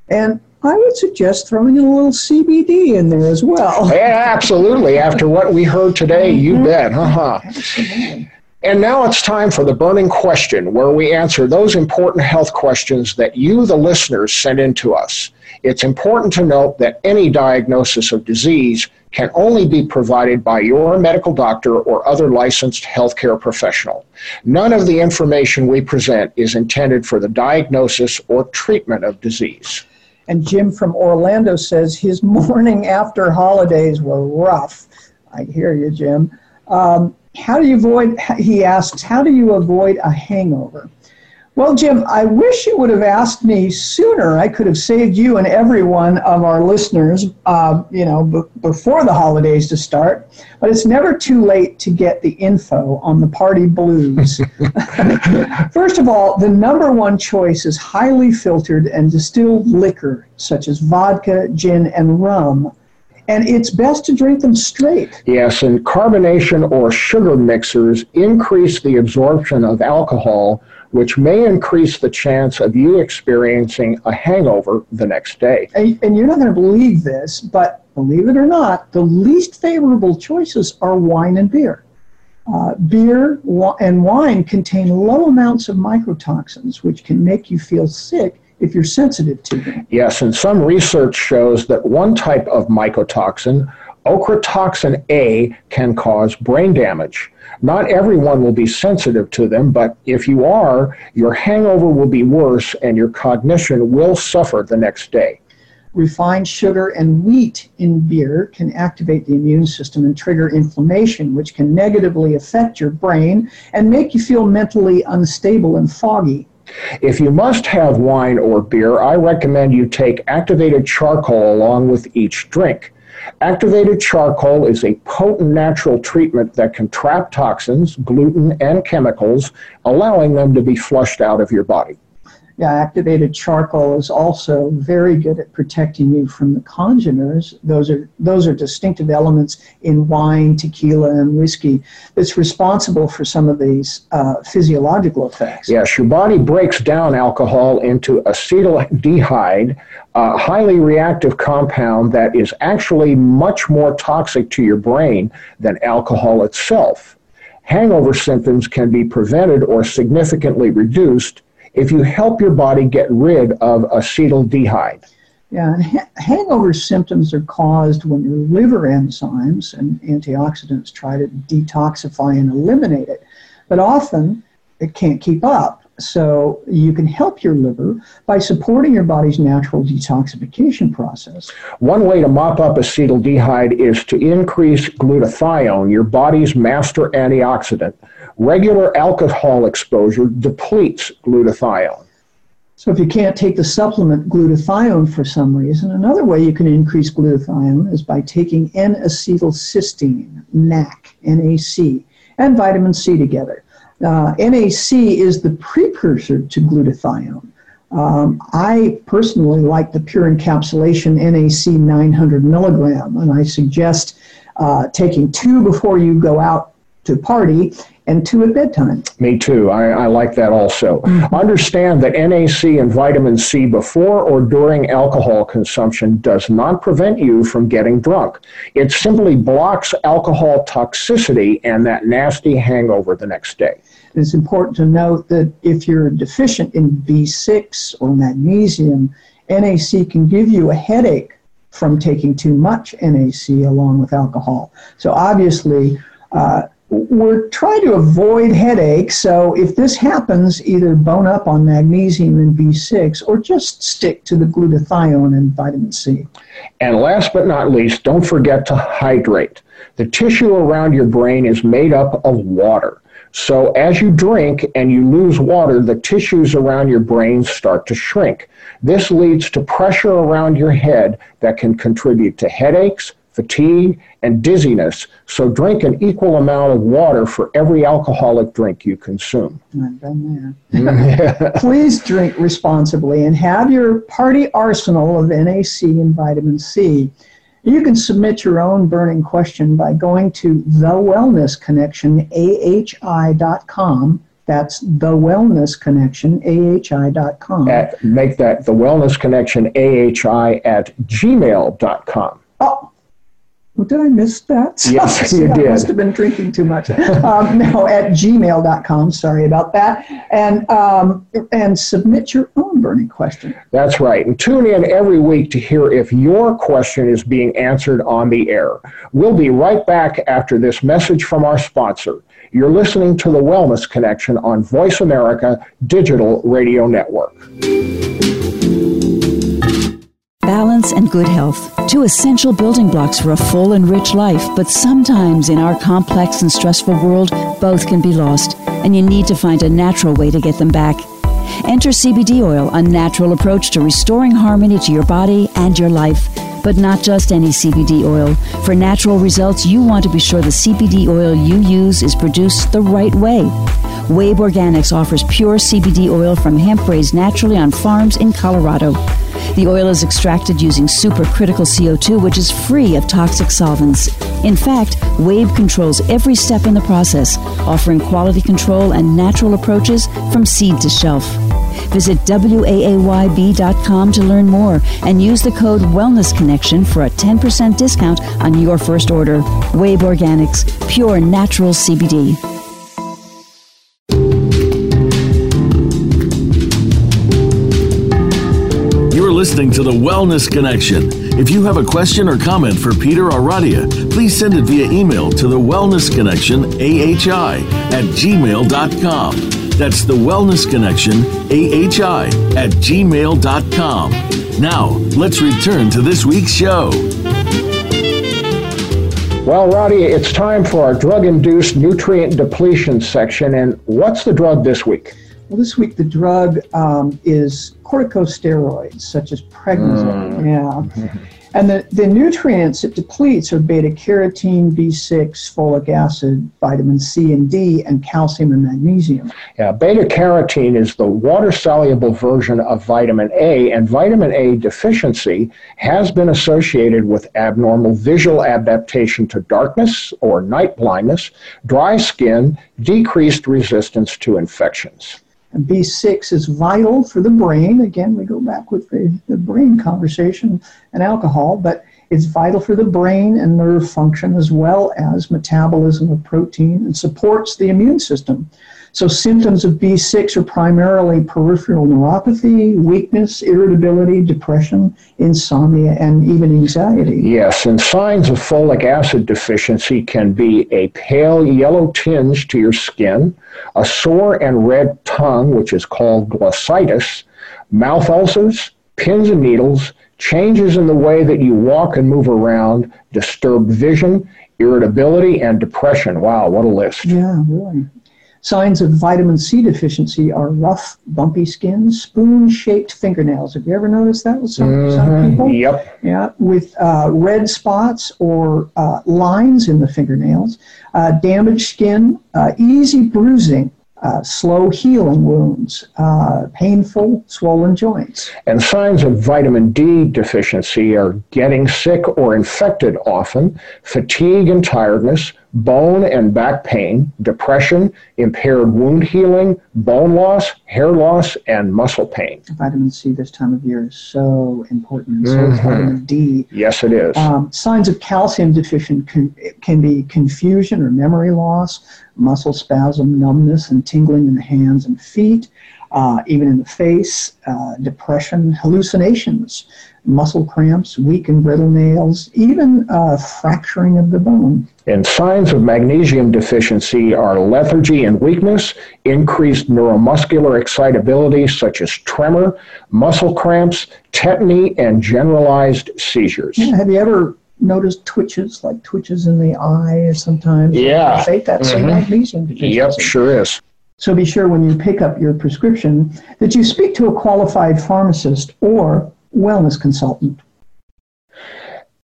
S2: And I would suggest throwing in a little CBD in there as well.
S3: Yeah, absolutely. After what we heard today, you mm-hmm. bet. Uh-huh. Absolutely. And now it's time for the burning question, where we answer those important health questions that you, the listeners, send in to us. It's important to note that any diagnosis of disease can only be provided by your medical doctor or other licensed healthcare professional. None of the information we present is intended for the diagnosis or treatment of disease.
S2: And Jim from Orlando says his morning after holidays were rough. I hear you, Jim. Um, how do you avoid, he asks, how do you avoid a hangover? Well, Jim, I wish you would have asked me sooner. I could have saved you and every one of our listeners, uh, you know, b- before the holidays to start. But it's never too late to get the info on the party blues. First of all, the number one choice is highly filtered and distilled liquor, such as vodka, gin, and rum and it's best to drink them straight.
S3: Yes, and carbonation or sugar mixers increase the absorption of alcohol, which may increase the chance of you experiencing a hangover the next day.
S2: And, and you're not going to believe this, but believe it or not, the least favorable choices are wine and beer. Uh, beer and wine contain low amounts of mycotoxins, which can make you feel sick if you're sensitive to them.
S3: Yes, and some research shows that one type of mycotoxin, ochratoxin A, can cause brain damage. Not everyone will be sensitive to them, but if you are, your hangover will be worse and your cognition will suffer the next day.
S2: Refined sugar and wheat in beer can activate the immune system and trigger inflammation, which can negatively affect your brain and make you feel mentally unstable and foggy.
S3: If you must have wine or beer, I recommend you take activated charcoal along with each drink. Activated charcoal is a potent natural treatment that can trap toxins, gluten, and chemicals, allowing them to be flushed out of your body.
S2: Yeah, activated charcoal is also very good at protecting you from the congeners. Those are those are distinctive elements in wine, tequila, and whiskey that's responsible for some of these uh, physiological effects.
S3: Yes, your body breaks down alcohol into acetaldehyde, a highly reactive compound that is actually much more toxic to your brain than alcohol itself. Hangover symptoms can be prevented or significantly reduced if you help your body get rid of acetaldehyde.
S2: Yeah, and ha- hangover symptoms are caused when your liver enzymes and antioxidants try to detoxify and eliminate it. But often it can't keep up. So you can help your liver by supporting your body's natural detoxification process.
S3: One way to mop up acetaldehyde is to increase glutathione, your body's master antioxidant. Regular alcohol exposure depletes glutathione.
S2: So if you can't take the supplement glutathione for some reason, another way you can increase glutathione is by taking N-acetylcysteine, NAC, NAC, and vitamin C together. Uh, NAC is the precursor to glutathione. Um, I personally like the pure encapsulation NAC 900 milligram, and I suggest uh, taking two before you go out to party and two at bedtime.
S3: Me too. I, I like that also. Mm-hmm. Understand that NAC and vitamin C before or during alcohol consumption does not prevent you from getting drunk. It simply blocks alcohol toxicity and that nasty hangover the next day.
S2: It's important to note that if you're deficient in B6 or magnesium, NAC can give you a headache from taking too much NAC along with alcohol. So obviously, uh, we're trying to avoid headaches. So if this happens, either bone up on magnesium and B6 or just stick to the glutathione and vitamin C.
S3: And last but not least, don't forget to hydrate. The tissue around your brain is made up of water. So as you drink and you lose water, the tissues around your brain start to shrink. This leads to pressure around your head that can contribute to headaches, fatigue, and dizziness. So drink an equal amount of water for every alcoholic drink you consume.
S2: I've been there. Mm-hmm. Please drink responsibly and have your party arsenal of NAC and vitamin C. You can submit your own burning question by going to the Wellness Connection, AHI.com. That's the Wellness Connection, AHI.com.
S3: At, make that the Wellness at gmail.com.
S2: Oh, well, did I miss that?
S3: Yes, you did.
S2: I must have been drinking too much. um, no, at gmail.com. Sorry about that. And, um, and submit your own burning question.
S3: That's right. And tune in every week to hear if your question is being answered on the air. We'll be right back after this message from our sponsor. You're listening to the Wellness Connection on Voice America Digital Radio Network
S5: balance and good health, two essential building blocks for a full and rich life. But sometimes in our complex and stressful world, both can be lost, and you need to find a natural way to get them back. Enter CBD oil, a natural approach to restoring harmony to your body and your life. But not just any CBD oil. For natural results, you want to be sure the CBD oil you use is produced the right way. WAAYB Organics offers pure CBD oil from hemp raised naturally on farms in Colorado. The oil is extracted using supercritical CO2, which is free of toxic solvents. In fact, WAAYB controls every step in the process, offering quality control and natural approaches from seed to shelf. Visit WAAYB.com to learn more and use the code Wellness Connection for a 10% discount on your first order. WAAYB Organics, pure natural CBD.
S1: Listening to the Wellness Connection. If you have a question or comment for Peter or Radia, please send it via email to the Wellness Connection AHI at gmail.com. That's the Wellness Connection AHI at gmail.com. Now, let's return to this week's show.
S3: Well, Roddy, it's time for our drug induced nutrient depletion section. And what's the drug this week?
S2: Well, this week the drug um, is corticosteroids, such as prednisone. Mm. Yeah. And the, the nutrients it depletes are beta carotene, B6, folic acid, vitamin C and D, and calcium and magnesium.
S3: Yeah, beta carotene is the water soluble version of vitamin A, and vitamin A deficiency has been associated with abnormal visual adaptation to darkness or night blindness, dry skin, decreased resistance to infections.
S2: And B6 is vital for the brain. Again, we go back with the, the brain conversation and alcohol, but it's vital for the brain and nerve function as well as metabolism of protein and supports the immune system. So symptoms of B6 are primarily peripheral neuropathy, weakness, irritability, depression, insomnia, and even anxiety.
S3: Yes, and signs of folic acid deficiency can be a pale yellow tinge to your skin, a sore and red tongue, which is called glossitis, mouth ulcers, pins and needles, changes in the way that you walk and move around, disturbed vision, irritability, and depression. Wow, what a list.
S2: Yeah, really. Signs of vitamin C deficiency are rough, bumpy skin, spoon shaped fingernails. Have you ever noticed that with some, mm-hmm. some people?
S3: Yep.
S2: Yeah, with uh, red spots or uh, lines in the fingernails, uh, damaged skin, uh, easy bruising, uh, slow healing wounds, uh, painful, swollen joints.
S3: And signs of vitamin D deficiency are getting sick or infected often, fatigue and tiredness, bone and back pain, depression, impaired wound healing, bone loss, hair loss, and muscle pain.
S2: Vitamin C this time of year is so important. So mm-hmm. vitamin D.
S3: Yes, it is. Um,
S2: signs of calcium deficient can, can be confusion or memory loss, muscle spasm, numbness, and tingling in the hands and feet, uh, even in the face, uh, depression, hallucinations, muscle cramps, weak and brittle nails, even uh, fracturing of the bone.
S3: And signs of magnesium deficiency are lethargy and weakness, increased neuromuscular excitability such as tremor, muscle cramps, tetany, and generalized seizures.
S2: Yeah, have you ever noticed twitches, like twitches in the eye sometimes?
S3: Yeah.
S2: That's mm-hmm. magnesium deficiency.
S3: Yep, sure is.
S2: So be sure when you pick up your prescription that you speak to a qualified pharmacist or wellness consultant.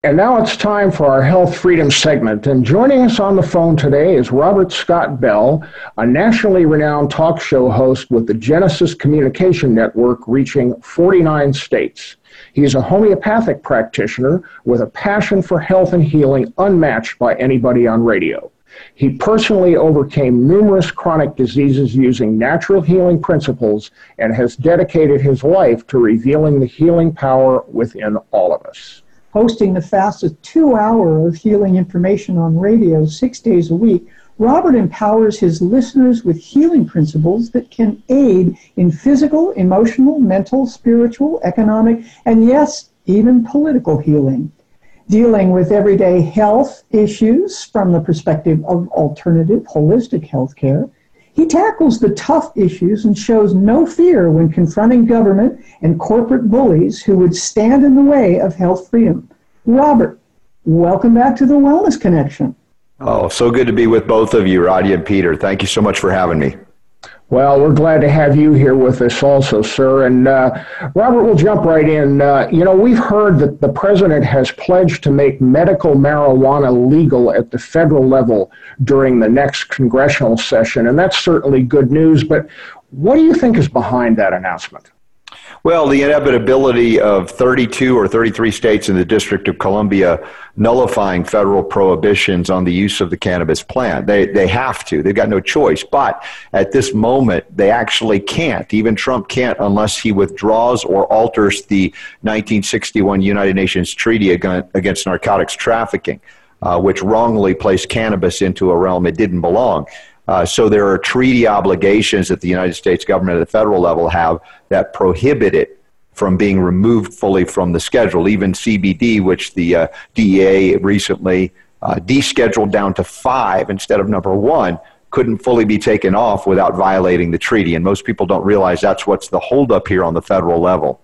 S3: And now it's time for our Health Freedom segment. And joining us on the phone today is Robert Scott Bell, a nationally renowned talk show host with the Genesis Communication Network, reaching 49 states. He is a homeopathic practitioner with a passion for health and healing unmatched by anybody on radio. He personally overcame numerous chronic diseases using natural healing principles and has dedicated his life to revealing the healing power within all of us.
S2: Hosting the fastest two hour of healing information on radio six days a week, Robert empowers his listeners with healing principles that can aid in physical, emotional, mental, spiritual, economic, and yes, even political healing dealing with everyday health issues from the perspective of alternative holistic healthcare. He tackles the tough issues and shows no fear when confronting government and corporate bullies who would stand in the way of health freedom. Robert, welcome back to the Wellness Connection.
S7: Oh, so good to be with both of you, Roddy and Peter. Thank you so much for having me.
S3: Well, we're glad to have you here with us also, sir. And uh, Robert, we'll jump right in. Uh, you know, we've heard that the president has pledged to make medical marijuana legal at the federal level during the next congressional session, and that's certainly good news. But what do you think is behind that announcement?
S7: Well, the inevitability of 32 or 33 states in the District of Columbia nullifying federal prohibitions on the use of the cannabis plant. They, they have to. They've got no choice. But at this moment, they actually can't. Even Trump can't unless he withdraws or alters the 1961 United Nations Treaty Against Narcotics Trafficking, uh, which wrongly placed cannabis into a realm it didn't belong. Uh, so there are treaty obligations that the United States government at the federal level have that prohibit it from being removed fully from the schedule. Even CBD, which the uh, DEA recently uh, descheduled down to five instead of number one, couldn't fully be taken off without violating the treaty. And most people don't realize that's what's the holdup here on the federal level.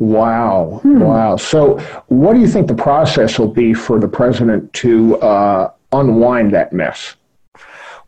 S3: Wow. Hmm. Wow. So, what do you think the process will be for the president to uh, unwind that mess?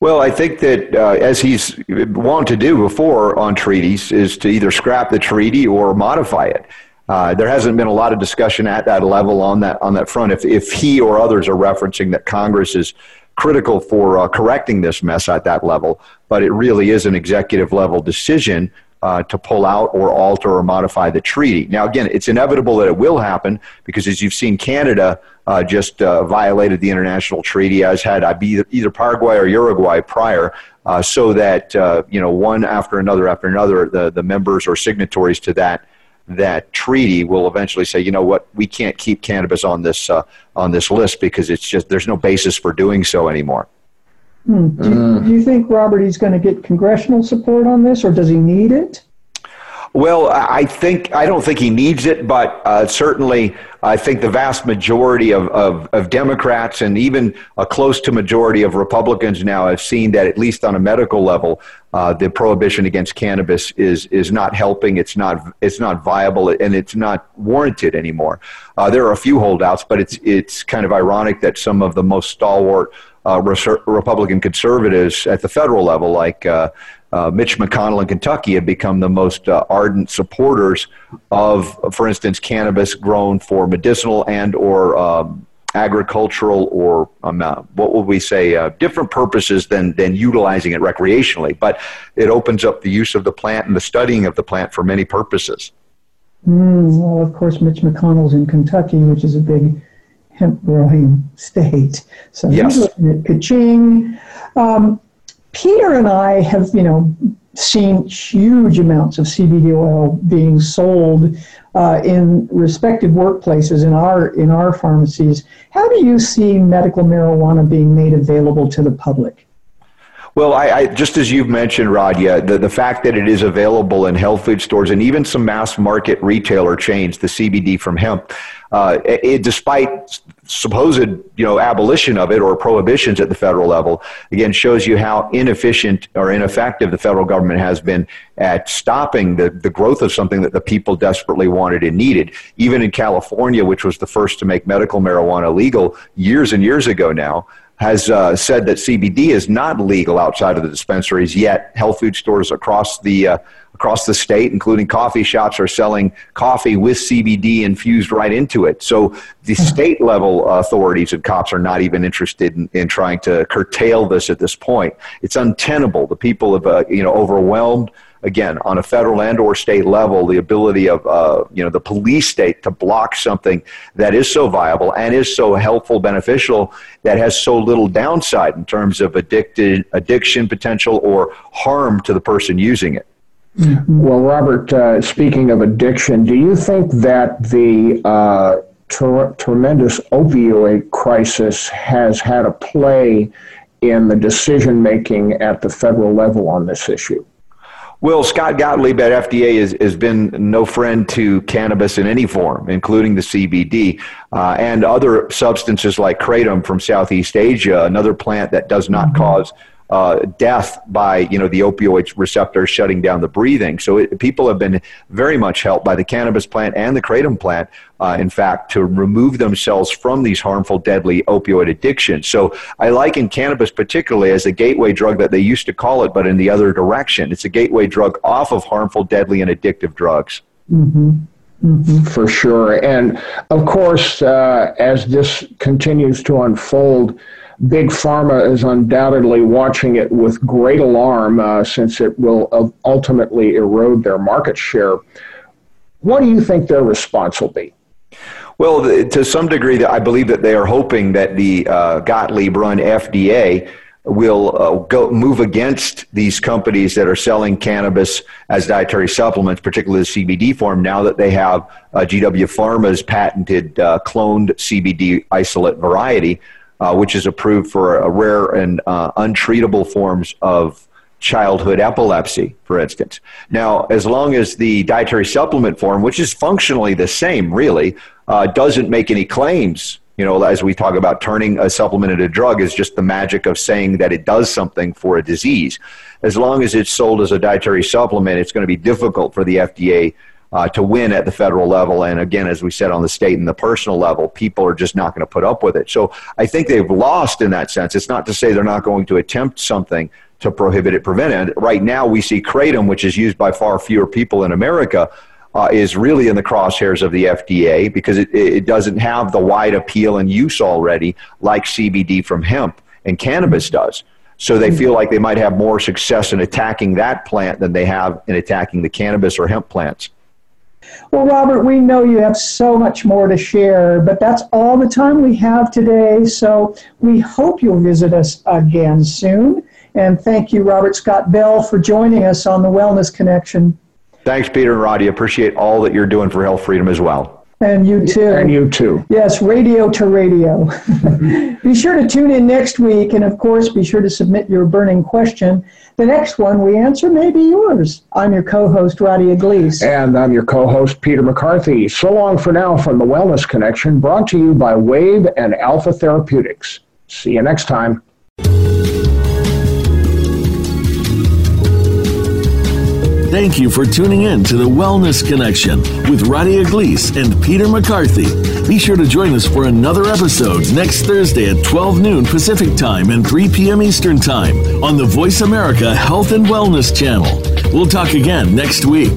S7: Well, I think that uh, as he's wanted to do before on treaties is to either scrap the treaty or modify it. Uh, there hasn't been a lot of discussion at that level on that on that front. If if he or others are referencing that Congress is critical for uh, correcting this mess at that level, but it really is an executive level decision uh, to pull out or alter or modify the treaty. Now, again, it's inevitable that it will happen because, as you've seen, Canada uh, just uh, violated the international treaty, as had either, either Paraguay or Uruguay prior. Uh, so that uh, you know, one after another after another, the, the members or signatories to that that treaty will eventually say, you know what, we can't keep cannabis on this uh, on this list because it's just there's no basis for doing so anymore.
S2: Hmm. Do, you, do, you, think Robert he's going to get congressional support on this, or does he need it?
S7: Well, I think I don't think he needs it, but uh, certainly I think the vast majority of, of, of, Democrats and even a close to majority of Republicans now have seen that at least on a medical level, uh, the prohibition against cannabis is is not helping. It's not it's not viable, and it's not warranted anymore. Uh, there are a few holdouts, but it's it's kind of ironic that some of the most stalwart uh, Republican conservatives at the federal level, like uh, Mitch McConnell in Kentucky, have become the most uh, ardent supporters of, for instance, cannabis grown for medicinal and or um, agricultural or um, uh, what would we say uh, different purposes than than utilizing it recreationally. But it opens up the use of the plant and the studying of the plant for many purposes.
S2: Mm, well, of course, Mitch McConnell's in Kentucky, which is a big hemp growing state. So yes. he's looking at Kaching. Um, Peter and I have, you know, seen huge amounts of CBD oil being sold uh, in respective workplaces in our in our pharmacies. How do you see medical marijuana being made available to the public?
S7: Well, I, I, just as you've mentioned, Radia, the, the fact that it is available in health food stores and even some mass market retailer chains, the CBD from hemp, uh, it, despite supposed you know abolition of it or prohibitions at the federal level again shows you how inefficient or ineffective the federal government has been at stopping the, the growth of something that the people desperately wanted and needed. Even in california which was the first to make medical marijuana legal years and years ago now has uh, said that CBD is not legal outside of the dispensaries yet. Health food stores across the uh, across the state, including coffee shops, are selling coffee with CBD infused right into it. So the hmm. state level authorities and cops are not even interested in, in trying to curtail this at this point. It's untenable. The people have uh, you know overwhelmed again on a federal and or state level the ability of uh, you know the police state to block something that is so viable and is so helpful beneficial that has so little downside in terms of addicted addiction potential or harm to the person using it.
S3: Well robert uh, speaking of addiction do you think that the uh, ter- tremendous opioid crisis has had a play in the decision making at the federal level on this issue
S7: well, Scott Gottlieb at FDA has, has been no friend to cannabis in any form, including the CBD uh, and other substances like kratom from Southeast Asia, another plant that does not mm-hmm. cause uh, death by you know the opioid receptor shutting down the breathing. So it, people have been very much helped by the cannabis plant and the kratom plant, uh, in fact, to remove themselves from these harmful, deadly opioid addictions. So I liken cannabis particularly as a gateway drug that they used to call it, but in the other direction. It's a gateway drug off of harmful, deadly, and addictive drugs.
S3: Mm-hmm. Mm-hmm. For sure. And of course, uh, as this continues to unfold, Big Pharma is undoubtedly watching it with great alarm uh, since it will ultimately erode their market share. What do you think their response will be?
S7: Well, to some degree, I believe that they are hoping that the uh, Gottlieb-run FDA will uh, go move against these companies that are selling cannabis as dietary supplements, particularly the CBD form. Now that they have uh, GW Pharma's patented uh, cloned CBD isolate variety, uh, which is approved for a rare and uh, untreatable forms of childhood epilepsy, for instance. Now, as long as the dietary supplement form, which is functionally the same, really, uh, doesn't make any claims, you know, as we talk about turning a supplement into a drug, is just the magic of saying that it does something for a disease. As long as it's sold as a dietary supplement, it's going to be difficult for the FDA. Uh, to win at the federal level. And again, as we said on the state and the personal level, people are just not going to put up with it. So I think they've lost in that sense. It's not to say they're not going to attempt something, to prohibit it, prevent it. Right now, we see kratom, which is used by far fewer people in America, uh, is really in the crosshairs of the FDA because it, it doesn't have the wide appeal and use already like CBD from hemp and cannabis does. So they feel like they might have more success in attacking that plant than they have in attacking the cannabis or hemp plants.
S2: Well, Robert, we know you have so much more to share, but that's all the time we have today. So we hope you'll visit us again soon. And thank you, Robert Scott Bell, for joining us on the Wellness Connection.
S7: Thanks, Peter and Roddy. Appreciate all that you're doing for health freedom as well.
S2: And you too.
S3: And you too.
S2: Yes, radio to radio. be sure to tune in next week. And of course, be sure to submit your burning question. The next one we answer may be yours. I'm your co host, Roddy Iglesias.
S3: And I'm your co host, Peter McCarthy. So long for now from the Wellness Connection, brought to you by WAAYB and Alpha Therapeutics. See you next time.
S1: Thank you for tuning in to the Wellness Connection with Roddy Iglesias and Peter McCarthy. Be sure to join us for another episode next Thursday at 12 noon Pacific Time and 3 p.m. Eastern Time on the Voice America Health and Wellness channel. We'll talk again next week.